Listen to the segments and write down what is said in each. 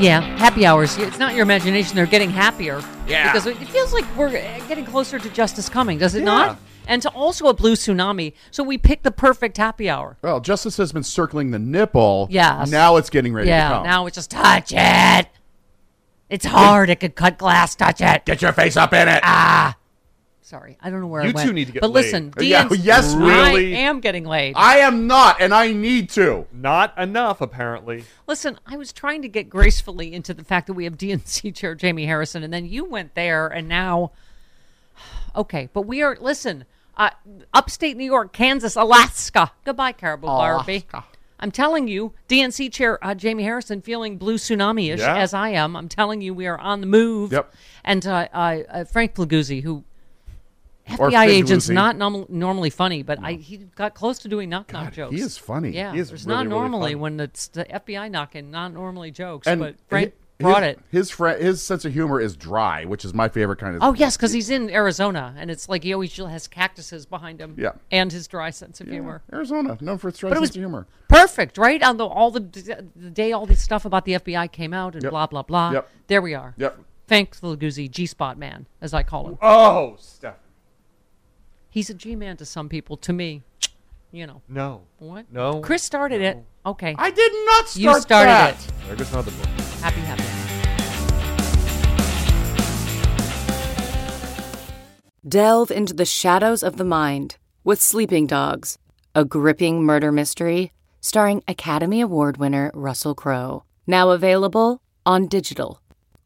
Yeah, happy hours. It's not your imagination; they're getting happier. Yeah. because it feels like we're getting closer to justice coming, does it Yeah. not? And to also a blue tsunami. So we picked the perfect happy hour. Well, justice has been circling the nipple. Yes. Now it's getting ready to yeah, come. now it's just touch it. It's hard. It could cut glass. Touch it. Get your face up in it. Ah. Sorry, I don't know where You I went. two need to get But laid. listen, Yeah, DNC yes, really? I am getting laid. I am not, and I need to. Not enough, apparently. Listen, I was trying to get gracefully into the fact that we have DNC chair Jamie Harrison, and then you went there, and now, okay, but we are. Listen, uh, upstate New York, Kansas, Alaska. Goodbye, Caribou Barbie. I'm telling you, DNC chair uh, Jamie Harrison feeling blue tsunami-ish Yeah. as I am. I'm telling you, we are on the move. Yep. And uh, uh, uh, Frank Figliuzzi, who Or FBI agent's not norm- normally funny, but I, he got close to doing knock knock God, jokes. he is funny. Yeah, He is there's really, not normally funny. when it's the FBI knocking, not normally jokes. And but Frank hi- brought his, it. His fr- his sense of humor is dry, which is my favorite kind of. Oh yes, because he's in Arizona, and it's like he always has cactuses behind him. Yeah. and his dry sense of Yeah, humor. Arizona, known for its dry sense of humor. perfect, right? On the all the, the day all this stuff about the FBI came out and Yep. blah blah blah. Yep. There we are. Yep. Thanks, Figliuzzi, G Spot man, as I call him. Oh, Steph. He's a G man to some people. To me, you know No. what? No. Chris started it. Okay, I did not start it. you started that. it. There goes another book. Happy happy. Delve into the shadows of the mind with Sleeping Dogs, a gripping murder mystery starring Academy Award winner Russell Crowe. Now available on digital.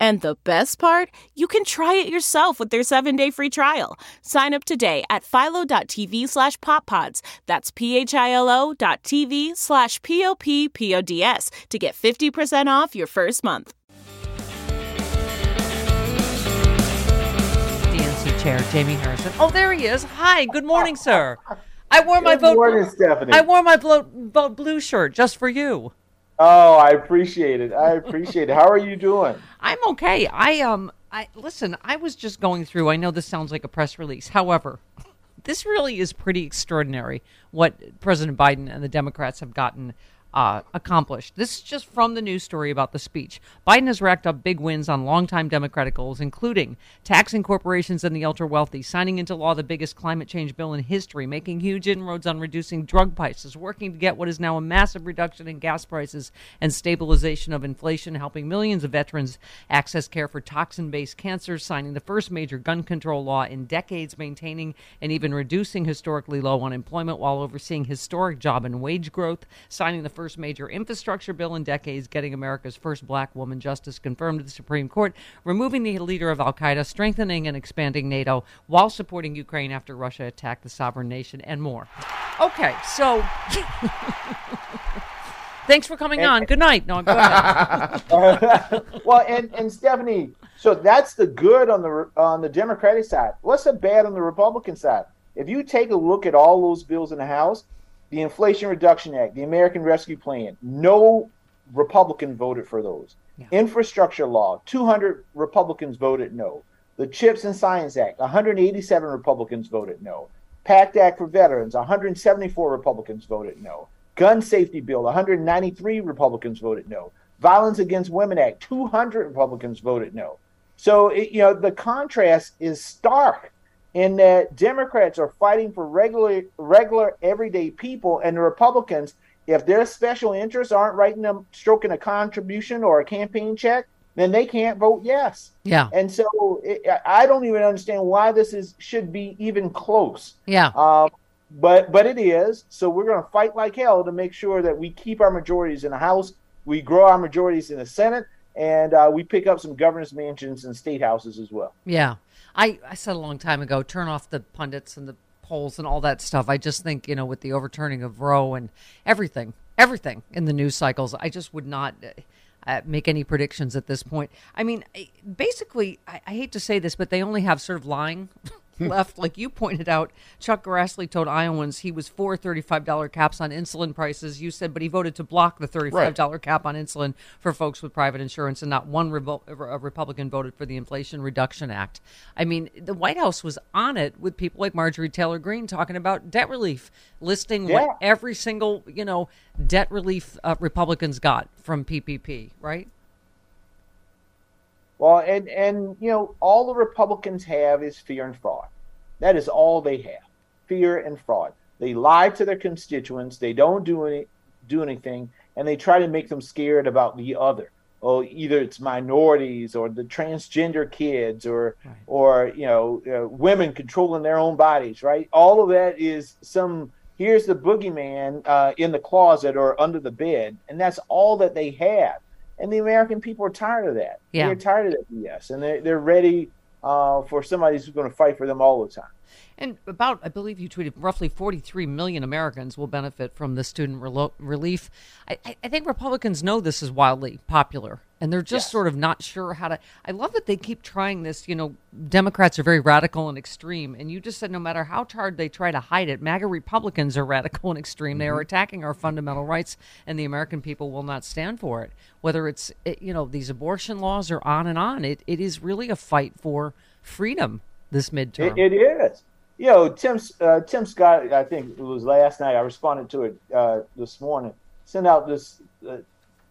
And the best part, you can try it yourself with their 7-day free trial. Sign up today at philo.tv slash poppods. That's p-h-i-l-o dot tv slash p-o-p-p-o-d-s to get 50% off your first month. DNC chair Jamie Harrison. Oh, there he is. Hi, good morning, sir. I wore my Good vote. morning, Stephanie. I wore my blo- bo- blue shirt just for you. Oh, I appreciate it. I appreciate it. How are you doing? I'm okay. I um I listen, I was just going through. I know this sounds like a press release. However, this really is pretty extraordinary what President Biden and the Democrats have gotten uh, accomplished. This is just from the news story about the speech. Biden has racked up big wins on longtime Democratic goals, including taxing corporations and the ultra wealthy, signing into law the biggest climate change bill in history, making huge inroads on reducing drug prices, working to get what is now a massive reduction in gas prices and stabilization of inflation, helping millions of veterans access care for toxin based cancers, signing the first major gun control law in decades, maintaining and even reducing historically low unemployment while overseeing historic job and wage growth, signing the first major infrastructure bill in decades, getting America's first black woman justice confirmed to the Supreme Court, removing the leader of Al Qaeda, strengthening and expanding NATO while supporting Ukraine after Russia attacked the sovereign nation, and more. Okay, so. Thanks for coming on. Good night. No, go ahead. well, and and Stephanie, so that's the good on the on the Democratic side. What's the bad on the Republican side? If you take a look at all those bills in the House, the Inflation Reduction Act, the American Rescue Plan, no Republican voted for those. Yeah. Infrastructure law, 200 Republicans voted no. The Chips and Science Act, 187 Republicans voted no. PACT Act for Veterans, 174 Republicans voted no. Gun Safety Bill, 193 Republicans voted no. Violence Against Women Act, 200 Republicans voted no. So, it, you know, the contrast is stark in that Democrats are fighting for regular, regular, everyday people, and the Republicans, if their special interests aren't writing them, stroking a contribution or a campaign check, then they can't vote yes. Yeah. And so it, I don't even understand why this is should be even close. Yeah. Um, but but it is. So we're going to fight like hell to make sure that we keep our majorities in the House, we grow our majorities in the Senate, and uh, we pick up some governors' mansions and state houses as well. Yeah. I, I said a long time ago, turn off the pundits and the polls and all that stuff. I just think, you know, with the overturning of Roe and everything, everything in the news cycles, I just would not uh, make any predictions at this point. I mean, basically, I, I hate to say this, but they only have sort of lying left. Like you pointed out, Chuck Grassley told Iowans he was for $35 caps on insulin prices. You said, but he voted to block the $35 right. cap on insulin for folks with private insurance, and not one Republican voted for the Inflation Reduction Act. I mean, the White House was on it with people like Marjorie Taylor Greene talking about debt relief, listing yeah. what every single, you know, debt relief uh, Republicans got from PPP, right? Well, and and you know, all the Republicans have is fear and fraud. That is all they have: fear and fraud. They lie to their constituents. They don't do any do anything, and they try to make them scared about the other. Oh, either it's minorities or the transgender kids or right. or you know uh, women controlling their own bodies. Right? All of that is some. Here's the boogeyman uh, in the closet or under the bed, and that's all that they have and the American people are tired of that. Yeah. They're tired of that BS, and they're, they're ready uh, for somebody who's going to fight for them all the time. And about, I believe you tweeted, roughly 43 million Americans will benefit from the student relo- relief. I, I, think Republicans know this is wildly popular, and they're just yes. sort of not sure how to. I love that they keep trying this. You know, Democrats are very radical and extreme, and you just said no matter how hard they try to hide it, MAGA Republicans are radical and extreme. Mm-hmm. They are mm-hmm. attacking our fundamental rights, and the American people will not stand for it. Whether it's, you know, these abortion laws or on and on, it, it is really a fight for freedom this midterm. it, it is you know, Tim uh, Tim Scott, I think it was last night. I responded to it uh, this morning. Sent out this uh,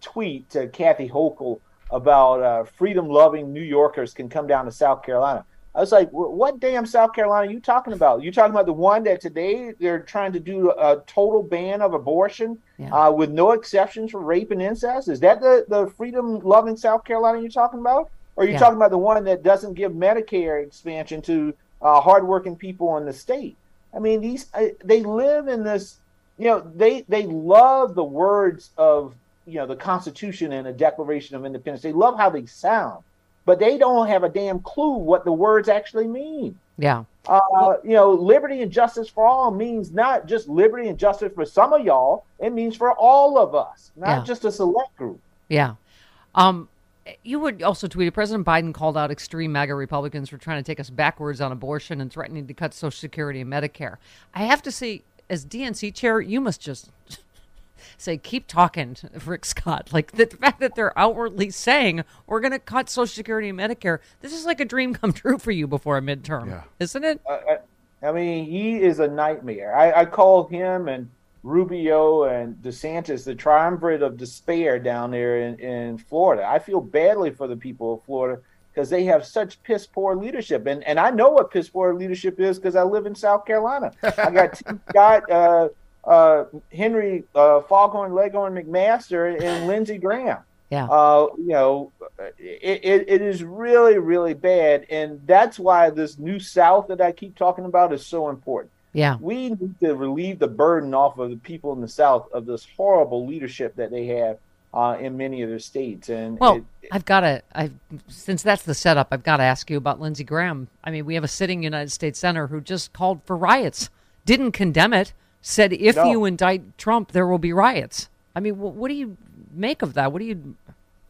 tweet to Kathy Hochul about uh, freedom-loving New Yorkers can come down to South Carolina. I was like, "What damn South Carolina are you talking about? You talking about the one that today they're trying to do a total ban of abortion yeah. Uh, with no exceptions for rape and incest? Is that the the freedom-loving South Carolina you're talking about?" Or are you yeah. talking about the one that doesn't give Medicare expansion to uh, hardworking people in the state. I mean, these uh, they live in this. You know, they they love the words of you know the Constitution and the Declaration of Independence. They love how they sound, but they don't have a damn clue what the words actually mean. Yeah. Uh, you know, liberty and justice for all means not just liberty and justice for some of y'all. It means for all of us, not yeah. just a select group. Yeah. Um, you would also tweet President Biden called out extreme MAGA Republicans for trying to take us backwards on abortion and threatening to cut Social Security and Medicare. I have to say, as DNC chair, you must just say, keep talking, Rick Scott. Like the fact that they're outwardly saying we're going to cut Social Security and Medicare. This is like a dream come true for you before a midterm, yeah. isn't it? Uh, I mean, he is a nightmare. I, I call him and Rubio and DeSantis, the triumvirate of despair down there in, in Florida. I feel badly for the people of Florida because they have such piss poor leadership. And and I know what piss poor leadership is because I live in South Carolina. I got got uh, uh, Henry uh, Foghorn Leghorn McMaster and Lindsey Graham. Yeah. Uh, you know, it, it, it is really, really bad. And that's why this new South that I keep talking about is so important. Yeah. We need to relieve the burden off of the people in the South of this horrible leadership that they have uh, in many of their states. And Well, it- I've got to. I since that's the setup, I've got to ask you about Lindsey Graham. I mean, we have a sitting United States senator who just called for riots, didn't condemn it, said if No. you indict Trump, there will be riots. I mean, wh- what do you make of that? What do you?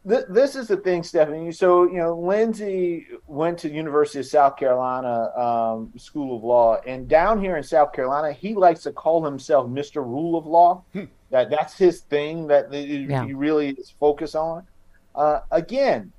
Th- this is the thing, Stephanie. So you know, Lindsey went to the University of South Carolina um, School of Law, and down here in South Carolina, he likes to call himself Mister Rule of Law. That that's his thing. That he Yeah. he really is focused on. Uh, again,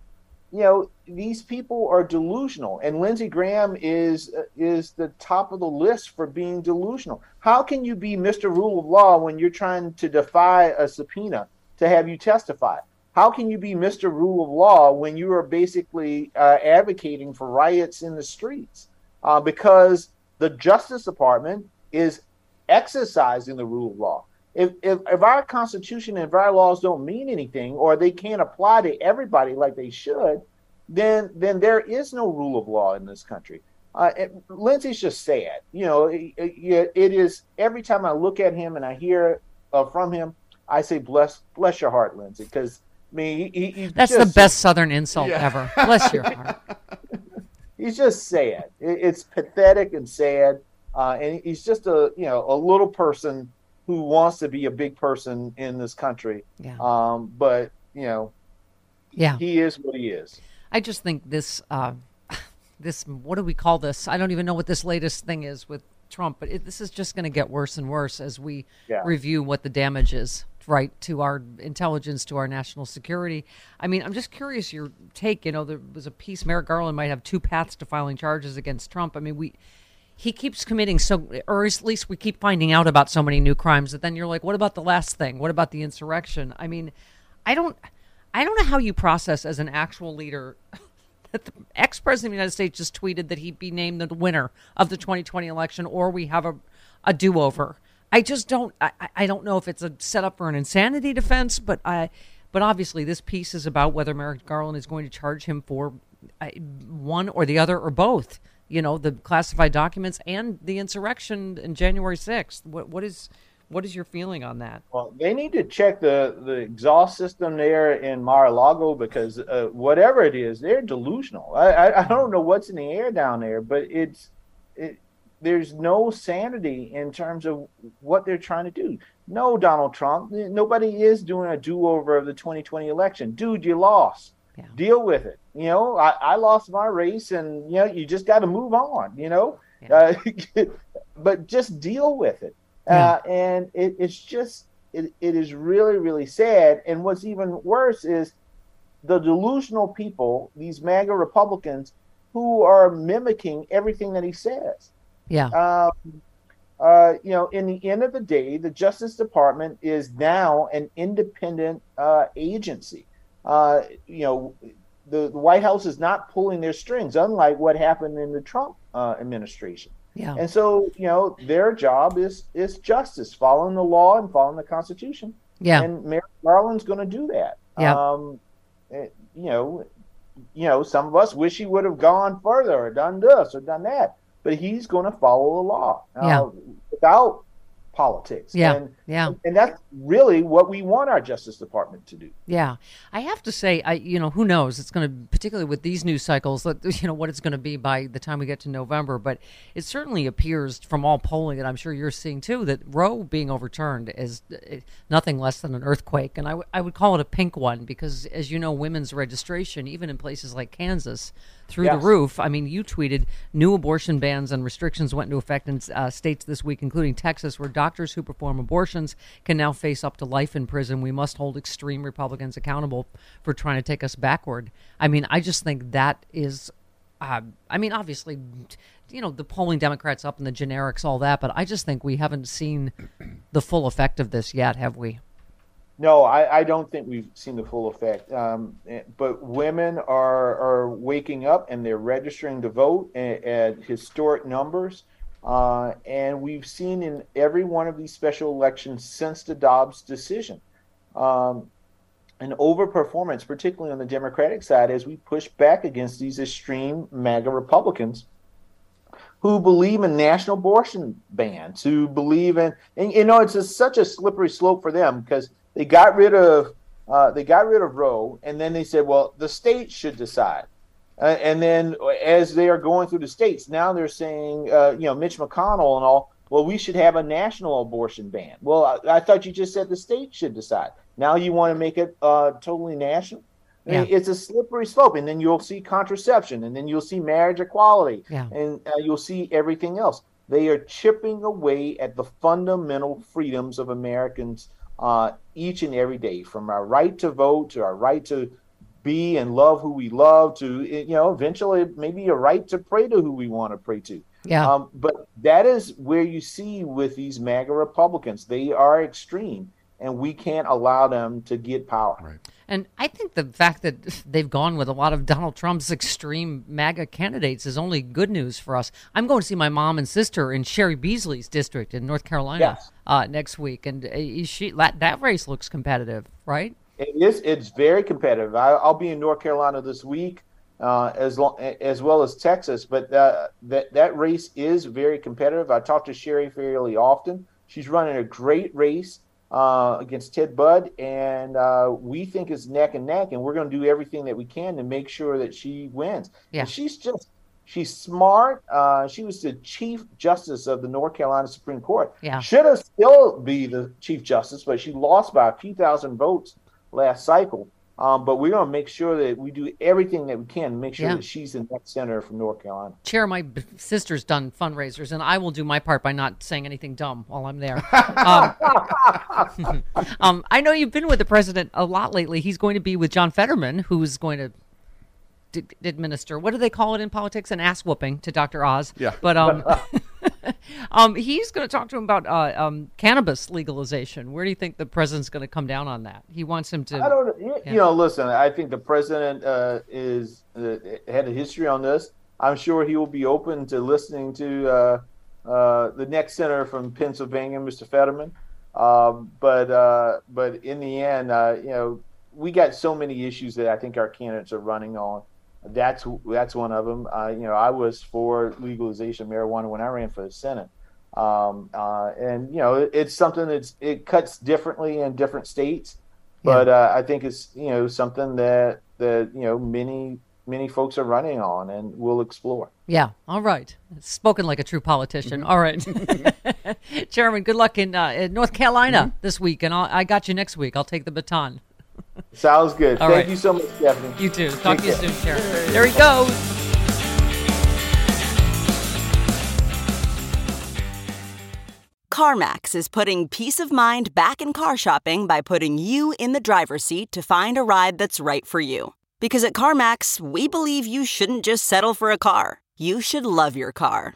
you know, these people are delusional, and Lindsey Graham is is the top of the list for being delusional. How can you be Mister Rule of Law when you're trying to defy a subpoena to have you testify? How can you be Mr. Rule of Law when you are basically uh, advocating for riots in the streets? Uh, because the Justice Department is exercising the rule of law. If, if, if our Constitution and if our laws don't mean anything or they can't apply to everybody like they should, then then there is no rule of law in this country. Uh, it, Lindsey's just sad. You know, it, it, it is every time I look at him and I hear uh, from him, I say, "Bless, bless your heart, Lindsey," because I mean, he, he, he's That's the best Southern insult ever. Bless your heart. He's just sad. It, it's pathetic and sad, uh, and he's just a you know a little person who wants to be a big person in this country. Yeah. Um, but you know, Yeah. he is what he is. I just think this, uh, this, what do we call this? I don't even know what this latest thing is with Trump, but it, this is just going to get worse and worse as we Yeah. review what the damage is, right, to our intelligence, to our national security. I mean, I'm just curious your take. You know, there was a piece, Merrick Garland might have two paths to filing charges against Trump. I mean, we, he keeps committing so, or at least we keep finding out about so many new crimes that then you're like, what about the last thing? What about the insurrection? I mean, I don't, I don't know how you process as an actual leader that the ex president of the United States just tweeted that he'd be named the winner of the 2020 election, or we have a, a do over. I just don't. I, I- don't know if it's a setup for an insanity defense, but I. But obviously, this piece is about whether Merrick Garland is going to charge him for uh, one or the other or both. You know, the classified documents and the insurrection in January 6th. What what is what is your feeling on that? Well, they need to check the, the exhaust system there in Mar-a-Lago because uh, whatever it is, they're delusional. I, I, I don't know what's in the air down there, but it's it, there's no sanity in terms of what they're trying to do. No, Donald Trump, nobody is doing a do-over of the 2020 election. Dude, you lost. Yeah. Deal with it. You know, I, I lost my race, and you know, you just got to move on. You know, uh, but just deal with it. Uh, and it, it's just it, it is really really sad. And what's even worse is the delusional people, these MAGA Republicans, who are mimicking everything that he says. Yeah. Um, uh, you know, in the end of the day, the Justice Department is now an independent uh, agency. Uh, you know, the, the White House is not pulling their strings, unlike what happened in the Trump uh, administration. Yeah. And so, you know, their job is is justice, following the law and following the Constitution. Yeah. And Merrick Garland's going to do that. Yeah. Um, eh, you know, you know, some of us wish he would have gone further or done this or done that, but he's going to follow the law uh, Yeah. without politics. Yeah, And, yeah. And that's really what we want our Justice Department to do. Yeah, I have to say, I you know who knows? It's going to particularly with these news cycles, that you know what it's going to be by the time we get to November. But it certainly appears from all polling that I'm sure you're seeing too that Roe being overturned is eh, nothing less than an earthquake, and I, w- I would call it a pink one because, as you know, women's registration, even in places like Kansas, through the roof. I mean, you tweeted new abortion bans and restrictions went into effect in uh, states this week, including Texas, where doctors who perform abortions can now face up to life in prison. We must hold extreme Republicans accountable for trying to take us backward. I mean, I just think that is. uh, I mean, obviously, you know, the polling Democrats up and the generics, all that, but I just think we haven't seen the full effect of this yet, have we? No, I, I don't think we've seen the full effect. Um, eh, but women are are waking up and they're registering to vote at, at historic numbers. Uh, and we've seen in every one of these special elections since the Dobbs decision um, an overperformance, particularly on the Democratic side, as we push back against these extreme MAGA Republicans who believe in national abortion bans, who believe in, and you know, it's a, such a slippery slope for them because they got rid of uh, they got rid of Roe, and then they said, well, the states should decide. Uh, and then as they are going through the states, now they're saying, uh, you know, Mitch McConnell and all, well, we should have a national abortion ban. Well, I, I thought you just said the states should decide. Now you want to make it uh, totally national? I mean. It's a slippery slope, and then you'll see contraception, and then you'll see marriage equality, Yeah. and uh, you'll see everything else. They are chipping away at the fundamental freedoms of Americans uh, each and every day, from our right to vote to our right to be and love who we love to, you know, eventually maybe a right to pray to who we want to pray to. Yeah. Um, but that is where you see with these MAGA Republicans, they are extreme, and we can't allow them to get power. Right. And I think the fact that they've gone with a lot of Donald Trump's extreme MAGA candidates is only good news for us. I'm going to see my mom and sister in Cheri Beasley's district in North Carolina Yes. uh, next week, and uh, she that, that race looks competitive, right? It is. It's very competitive. I, I'll be in North Carolina this week, uh, as long as well as Texas. But uh, that that race is very competitive. I talk to Cheri fairly often. She's running a great race uh, against Ted Budd, and uh, we think it's neck and neck. And we're going to do everything that we can to make sure that she wins. Yeah. And she's just. She's smart. Uh, she was the chief justice of the North Carolina Supreme Court. Yeah. Should have still be the chief justice, but she lost by a few thousand votes last cycle. Um, but we're going to make sure that we do everything that we can to make sure Yeah. that she's the next senator from North Carolina. Chair, my b- sister's done fundraisers, and I will do my part by not saying anything dumb while I'm there. Um, um, I know you've been with the president a lot lately. He's going to be with John Fetterman, who's going to d- administer what do they call it in politics? An ass whooping to Dr. Oz. Yeah. But um, um, he's going to talk to him about uh, um, cannabis legalization. Where do you think the president's going to come down on that? He wants him to. I don't, you, you know, listen, I think the president uh, is uh, had a history on this. I'm sure he will be open to listening to uh, uh, the next senator from Pennsylvania, Mr. Fetterman. Um, but uh, but in the end, uh, you know, we got so many issues that I think our candidates are running on. That's that's one of them. Uh, you know, I was for legalization of marijuana when I ran for the Senate. Um, uh, and you know, it, it's something that's it cuts differently in different states, but uh, I think it's you know something that that you know many many folks are running on, and we'll explore. Yeah. All right. Spoken like a true politician. Mm-hmm. All right. Chairman, good luck in, uh, in North Carolina this week, and I'll, I got you next week. I'll take the baton. Sounds good. All Thank right. you so much, Stephanie. You too. Talk Take to you care. soon, Chairman. There he goes. CarMax is putting peace of mind back in car shopping by putting you in the driver's seat to find a ride that's right for you. Because at CarMax, we believe you shouldn't just settle for a car, you should love your car.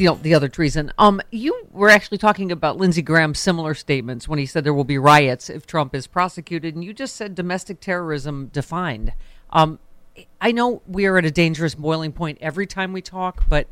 you know the other treason, um, you were actually talking about Lindsey Graham's similar statements when he said there will be riots if Trump is prosecuted, and you just said domestic terrorism defined. Um, I know we are at a dangerous boiling point every time we talk, but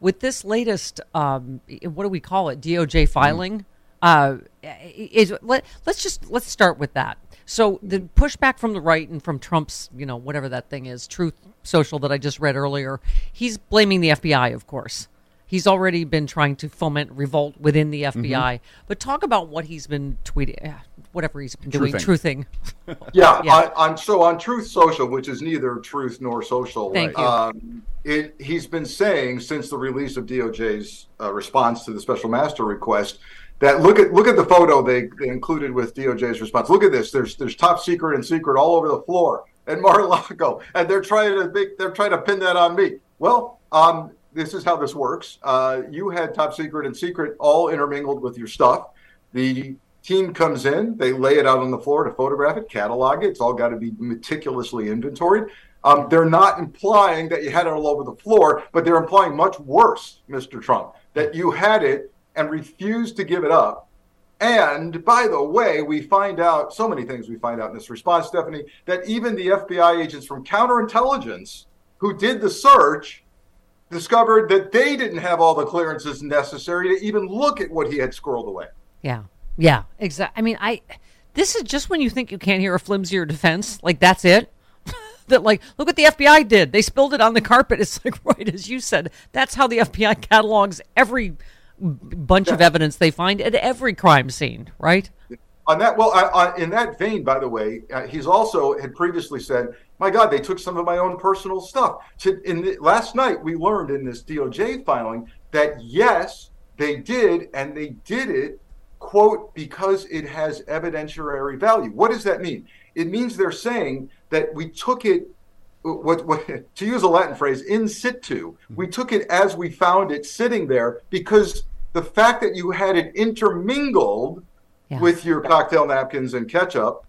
with this latest, um, what do we call it, DOJ filing? uh, is let, let's just let's start with that. So the pushback from the right and from Trump's, you know, whatever that thing is, Truth Social that I just read earlier, he's blaming the FBI, of course. He's already been trying to foment revolt within the FBI. Mm-hmm. But talk about what he's been tweeting, uh, whatever he's been doing, Truthing. truthing. Yeah, Yeah. On, on so on Truth Social, which is neither truth nor social. Thank you. Um, it, he's been saying since the release of DOJ's uh, response to the special master request that look at look at the photo they, they included with DOJ's response. Look at this. There's there's top secret and secret all over the floor at Mar-a-Lago, and they're trying to make, they're trying to pin that on me. Well, um, this is how this works. Uh, you had top secret and secret all intermingled with your stuff. The team comes in, they lay it out on the floor to photograph it, catalog it. It's all got to be meticulously inventoried. Um, they're not implying that you had it all over the floor, but they're implying much worse, Mr. Trump, that you had it and refused to give it up. And by the way, we find out so many things we find out in this response, Stephanie, that even the FBI agents from counterintelligence who did the search discovered that they didn't have all the clearances necessary to even look at what he had squirreled away. Yeah. Yeah. Exactly. I mean, I. This is just when you think you can't hear a flimsier defense. Like that's it. that like, look what the FBI did. They spilled it on the carpet. It's like right as you said. That's how the FBI catalogs every bunch of evidence they find at every crime scene. Right. On that, well, I, I, in that vein, by the way, uh, he's also had previously said, "My God, they took some of my own personal stuff." To, in the, last night, we learned in this DOJ filing that yes, they did, and they did it, quote, because it has evidentiary value. What does that mean? It means they're saying that we took it. What, what to use a Latin phrase, in situ. We took it as we found it sitting there because the fact that you had it intermingled Yeah. with your cocktail napkins and ketchup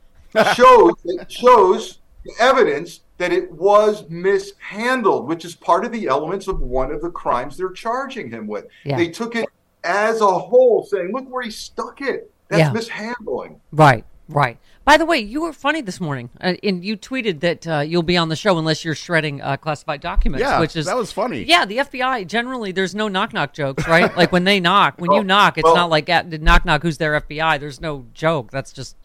shows it shows evidence that it was mishandled, which is part of the elements of one of the crimes they're charging him with. Yeah. They took it as a whole, saying, "Look where he stuck it. That's Yeah. mishandling." Right. Right. By the way, you were funny this morning, uh, and you tweeted that uh, you'll be on the show unless you're shredding uh, classified documents. Yeah, which is that was funny. Yeah, the FBI generally there's no knock knock jokes, right? like when they knock, when you knock, it's well- not like at, knock knock. Who's there? FBI. There's no joke. That's just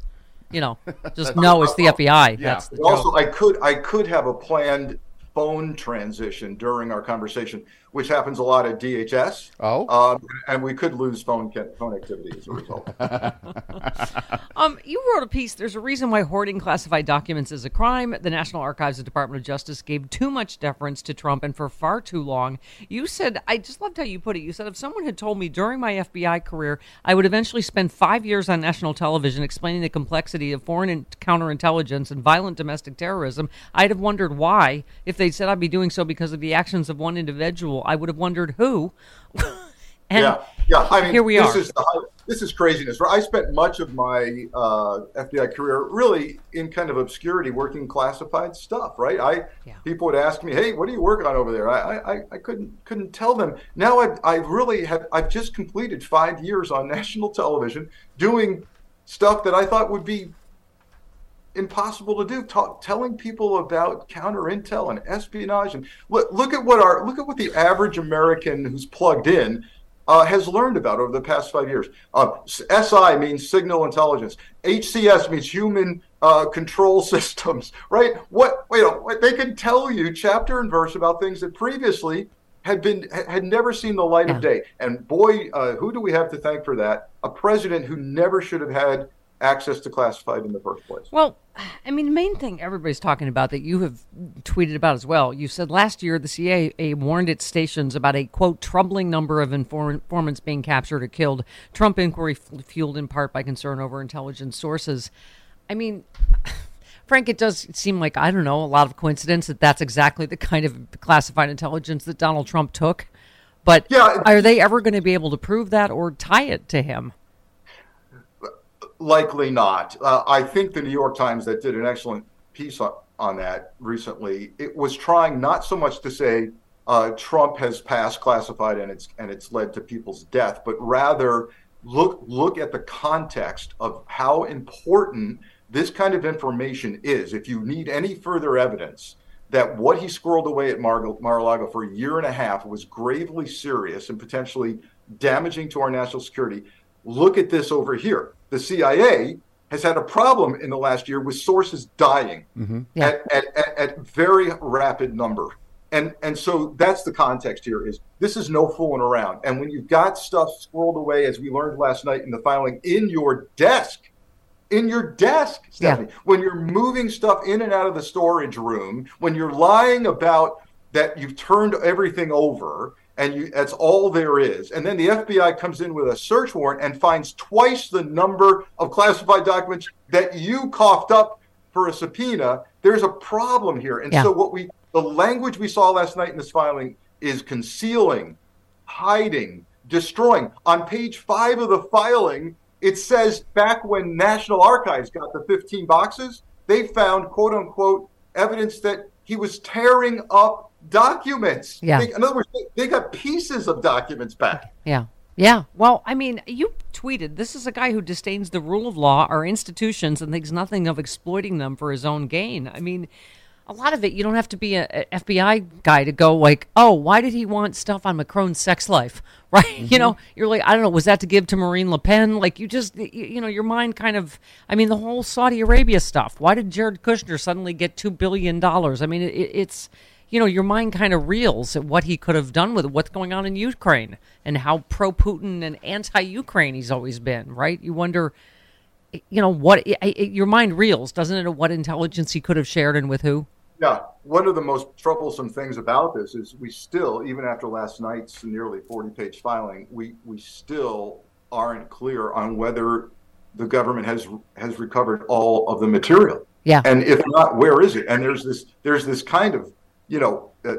you know, just no, it's the FBI. Yeah. That's the also, joke. I could I could have a planned phone transition during our conversation, which happens a lot at DHS. Oh. um, and we could lose phone ca- phone activity as a result. Um, you wrote a piece. There's a reason why hoarding classified documents is a crime. The National Archives and Department of Justice gave too much deference to Trump and for far too long. You said, I just loved how you put it. You said, if someone had told me during my FBI career I would eventually spend five years on national television explaining the complexity of foreign and counterintelligence and violent domestic terrorism, I'd have wondered why. If they'd said I'd be doing so because of the actions of one individual, I would have wondered who. and yeah, yeah. I mean, here we this are. is the, this is craziness. I spent much of my uh, FBI career really in kind of obscurity, working classified stuff. Right? I Yeah. people would ask me, "Hey, what are you working on over there?" I I, I couldn't couldn't tell them. Now I I really have I've just completed five years on national television doing stuff that I thought would be impossible to do. Talk, telling people about counter intel and espionage and look look at what our look at what the average american who's plugged in uh, has learned about over the past five years. Uh, si means signal intelligence. Hcs means human uh, control systems right? What you know what they can tell you chapter and verse about things that previously had been had never seen the light of day. And boy uh, who do we have to thank for that? A president who never should have had access to classified in the first place Well, I mean, the main thing everybody's talking about that you have tweeted about as well. You said last year the CIA warned its stations about a quote troubling number of inform- informants being captured or killed. Trump inquiry f- fueled in part by concern over intelligence sources. I mean. Frank, it does seem like I don't know a lot of coincidence that that's exactly the kind of classified intelligence that Donald Trump took. But Yeah. are they ever going to be able to prove that or tie it to him? Likely not. Uh, I think the New York Times that did an excellent piece on, on that recently. It was trying not so much to say uh, Trump has passed classified and it's and it's led to people's death, but rather look look at the context of how important this kind of information is. If you need any further evidence that what he squirreled away at Mar- Mar-a-Lago for a year and a half was gravely serious and potentially damaging to our national security, look at this over here. The CIA has had a problem in the last year with sources dying mm-hmm. Yeah. at, at, at, at very rapid number. And and so that's the context here is this is no fooling around. And when you've got stuff squirreled away, as we learned last night in the filing, in your desk, in your desk, Stephanie, when you're moving stuff in and out of the storage room, when you're lying about that you've turned everything over and you that's all there is. And then the FBI comes in with a search warrant and finds twice the number of classified documents that you coughed up for a subpoena. There's a problem here. And Yeah. so what we the language we saw last night in this filing is concealing, hiding, destroying. On page five of the filing, it says back when National Archives got the 15 boxes, they found quote unquote evidence that he was tearing up documents. Yeah. They- in other words, they, they got pieces of documents back. Yeah. Yeah. Well, I mean, you tweeted this is a guy who disdains the rule of law, our institutions, and thinks nothing of exploiting them for his own gain. I mean, a lot of it, you don't have to be a, a FBI guy to go like, oh, why did he want stuff on Macron's sex life? Right? You mm-hmm. know, you're like, I don't know, was that to give to Marine Le Pen? Like, you just, you, you know, your mind kind of, I mean, the whole Saudi Arabia stuff. Why did Jared Kushner suddenly get $2 billion? I mean, it, it's, you know, your mind kind of reels at what he could have done with it, what's going on in Ukraine and how pro Putin and anti Ukraine he's always been, right? You wonder, you know, what i i your mind reels, doesn't it, at what intelligence he could have shared and with who? Yeah, one of the most troublesome things about this is we still, even after last night's nearly 40-page filing, we we still aren't clear on whether the government has has recovered all of the material. Yeah. And if not, where is it? And there's this there's this kind of you know uh,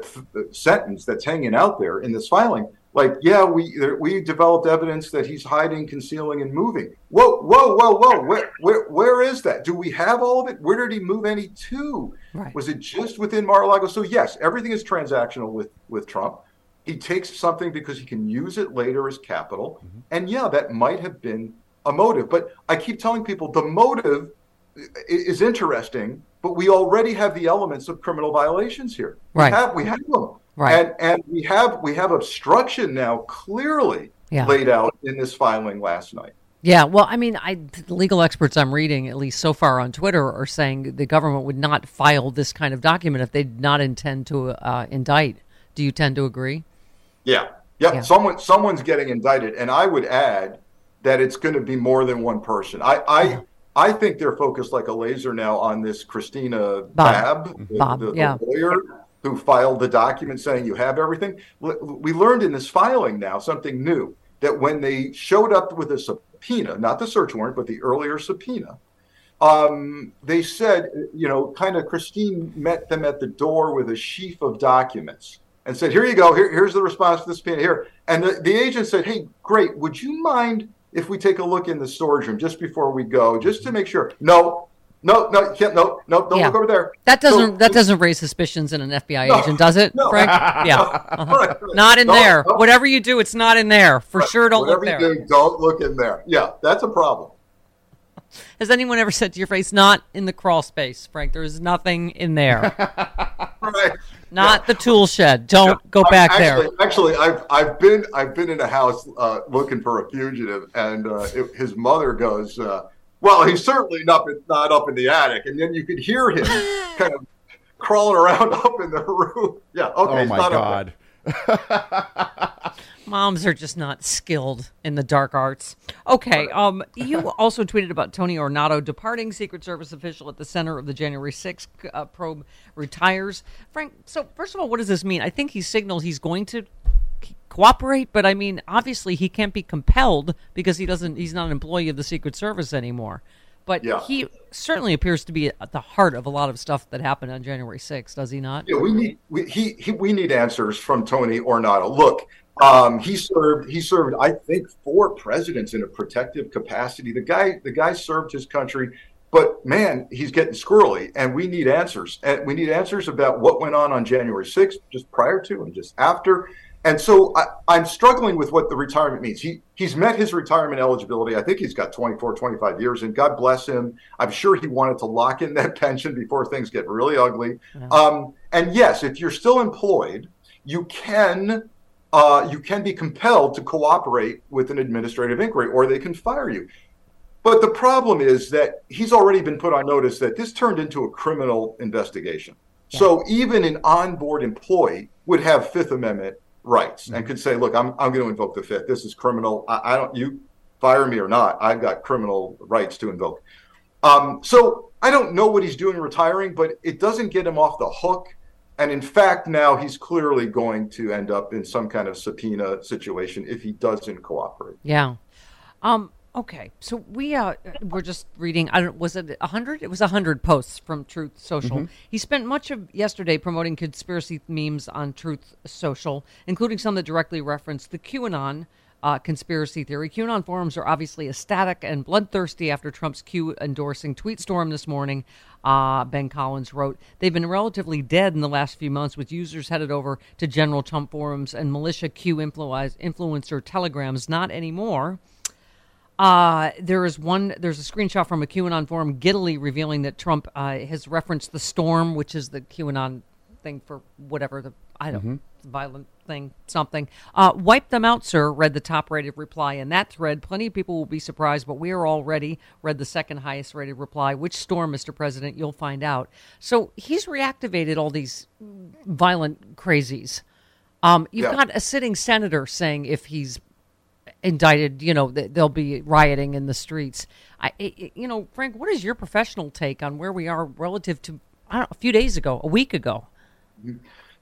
sentence that's hanging out there in this filing. Like, yeah, we there, we developed evidence that he's hiding, concealing, and moving. Whoa, whoa, whoa, whoa! Where, where, where is that? Do we have all of it? Where did he move any to? Right. Was it just within Mar-a-Lago? So yes, everything is transactional with with Trump. He takes something because he can use it later as capital, and yeah, that might have been a motive. But I keep telling people the motive is interesting, but we already have the elements of criminal violations here. Right. We have we have them. Right. And and we have we have obstruction now clearly Yeah. laid out in this filing last night. Yeah, well, I mean, I legal experts I'm reading, at least so far on Twitter, are saying the government would not file this kind of document if they did not intend to uh, indict. Do you tend to agree? Yeah. Yep. Yeah. Someone someone's getting indicted, and I would add that it's going to be more than one person. I I, I think they're focused like a laser now on this Christina Bobb. Babb, the, Bobb, the- the yeah. lawyer who filed the document saying you have everything. We learned in this filing now something new that when they showed up with a subpoena, not the search warrant, but the earlier subpoena, um, they said, you know, kind of Christine met them at the door with a sheaf of documents and said, here you go, here, here's the response to this subpoena here. And the, the agent said, hey, great, would you mind if we take a look in the storage room just before we go, just to make sure? No, no, no, you can't, no, no, don't Yeah. look over there. That doesn't So- that doesn't raise suspicions in an FBI No, agent, does it, no. Frank? Yeah, uh-huh. Right, right. not in there. Whatever you do, it's not in there. For sure, don't Whatever look you there. do, don't look in there. Yeah, that's a problem. Has anyone ever said to your face, "Not in the crawl space, Frank"? There is nothing in there. Right. Not the tool shed. Don't go I- back actually, there. Actually, I've I've been I've been in a house uh, looking for a fugitive, and uh, it, his mother goes, uh, "Well, he's certainly not not up in the attic," and then you could hear him kind of crawling around up in the room. Yeah, okay. oh my not up there. god. Moms are just not skilled in the dark arts. Okay. Um, you also tweeted about Tony Ornato departing Secret Service official at the center of the January 6th uh, probe retires. Frank, so first of all, what does this mean? I think he signaled he's going to cooperate, but I mean, obviously he can't be compelled because he doesn't. He's not an employee of the Secret Service anymore. But Yeah. he certainly appears to be at the heart of a lot of stuff that happened on January 6th, does he not? Yeah, we need we, he, he we need answers from Tony Ornato. Look, um, he served he served I think four presidents in a protective capacity. The guy the guy served his country, but man, he's getting squirrely, and we need answers. And we need answers about what went on on January sixth, just prior to and just after. And so I, I'm struggling with what the retirement means. He he's met his retirement eligibility. I think he's got 24, 25 years, and God bless him. I'm sure he wanted to lock in that pension before things get really ugly. Um, and yes, if you're still employed, you can uh, you can be compelled to cooperate with an administrative inquiry, or they can fire you. But the problem is that he's already been put on notice that this turned into a criminal investigation. So even an onboard employee would have Fifth Amendment rights and could say, "Look, I'm I'm going to invoke the Fifth. This is criminal. I, I don't you fire me or not. I've got criminal rights to invoke." Um, so I don't know what he's doing retiring, but it doesn't get him off the hook. And in fact, now he's clearly going to end up in some kind of subpoena situation if he doesn't cooperate. Yeah. Um, okay. So we uh, we're just reading. I don't. Was it a hundred? It was a hundred posts from Truth Social. Mhm. He spent much of yesterday promoting conspiracy memes on Truth Social, including some that directly referenced the QAnon. Uh, conspiracy theory. QAnon forums are obviously ecstatic and bloodthirsty after Trump's Q endorsing tweet storm this morning. Uh, ben Collins wrote, They've been relatively dead in the last few months, with users headed over to general Trump forums and militia Q influ- influencer telegrams. Not anymore. Uh, there is one. There's a screenshot from a QAnon forum, giddily revealing that Trump uh, has referenced the storm, which is the QAnon thing for whatever the I don't Mhm. violent thing something. Uh, wipe them out, sir. Read the top rated reply in that thread. Plenty of people will be surprised, but we are all ready. Read the second highest rated reply. Which storm, Mr. President? You'll find out. So he's reactivated all these violent crazies. Um, you've Yeah. got a sitting senator saying if he's indicted, you know, th- they'll be rioting in the streets. I, you know, Frank, what is your professional take on where we are relative to I don't know, a few days ago, a week ago?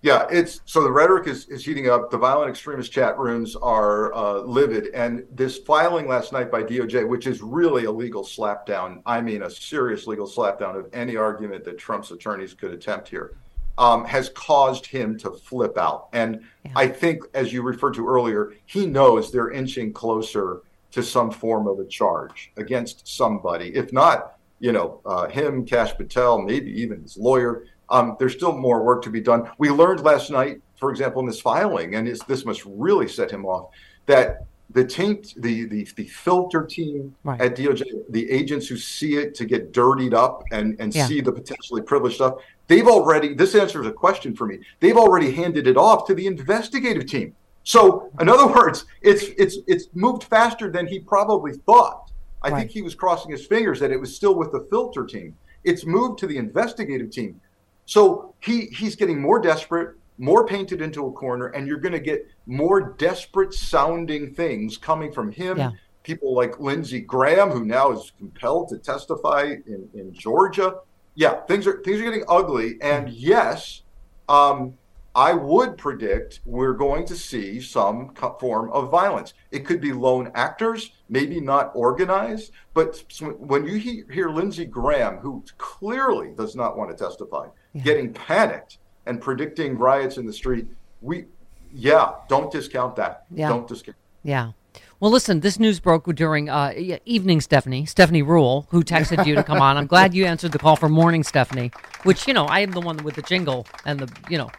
Yeah, it's so the rhetoric is, is heating up. The violent extremist chat rooms are uh, livid, and this filing last night by DOJ, which is really a legal slapdown. I mean, a serious legal slapdown of any argument that Trump's attorneys could attempt here, um, has caused him to flip out. And I think, as you referred to earlier, he knows they're inching closer to some form of a charge against somebody. If not, you know, uh, him, Kash Patel, maybe even his lawyer. Um, there's still more work to be done. We learned last night, for example, in this filing, and it's, this must really set him off, that the taint, the the, the filter team Right. at DOJ, the agents who see it to get dirtied up and and Yeah. see the potentially privileged stuff, they've already. This answers a question for me. They've already handed it off to the investigative team. So, in other words, it's it's it's moved faster than he probably thought. I think he was crossing his fingers that it was still with the filter team. It's moved to the investigative team. So he he's getting more desperate, more painted into a corner, and you're going to get more desperate sounding things coming from him. Yeah. People like Lindsey Graham, who now is compelled to testify in, in Georgia. Yeah, things are things are getting ugly, and yes, um, I would predict we're going to see some form of violence. It could be lone actors, maybe not organized, but when you he- hear Lindsey Graham, who clearly does not want to testify, getting panicked and predicting riots in the street, we, yeah, don't discount that. Yeah. Don't discount. Yeah. Well, listen, this news broke during uh, evening Stephanie, Stephanie Ruhle, who texted you to come on. I'm glad you answered the call for morning Stephanie, which, you know, I am the one with the jingle and the, you know,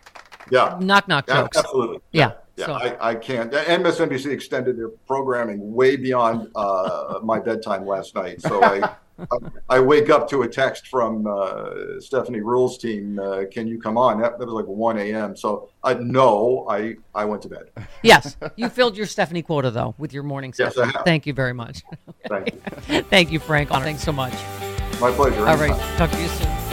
Yeah. knock knock Yeah, jokes. Absolutely. Yeah. Yeah, So- I, I can't. MSNBC extended their programming way beyond uh, my bedtime last night. So I, I, wake up to a text from uh, Stephanie Ruhle's team. Uh, Can you come on? That, that was like 1 a.m. So I no, I, I went to bed. Yes. You filled your Stephanie quota, though, with your morning Yes, session. I have. Thank you very much. Thank you. Thank you, Frank. Thanks so much. My pleasure. All right. Talk to you soon.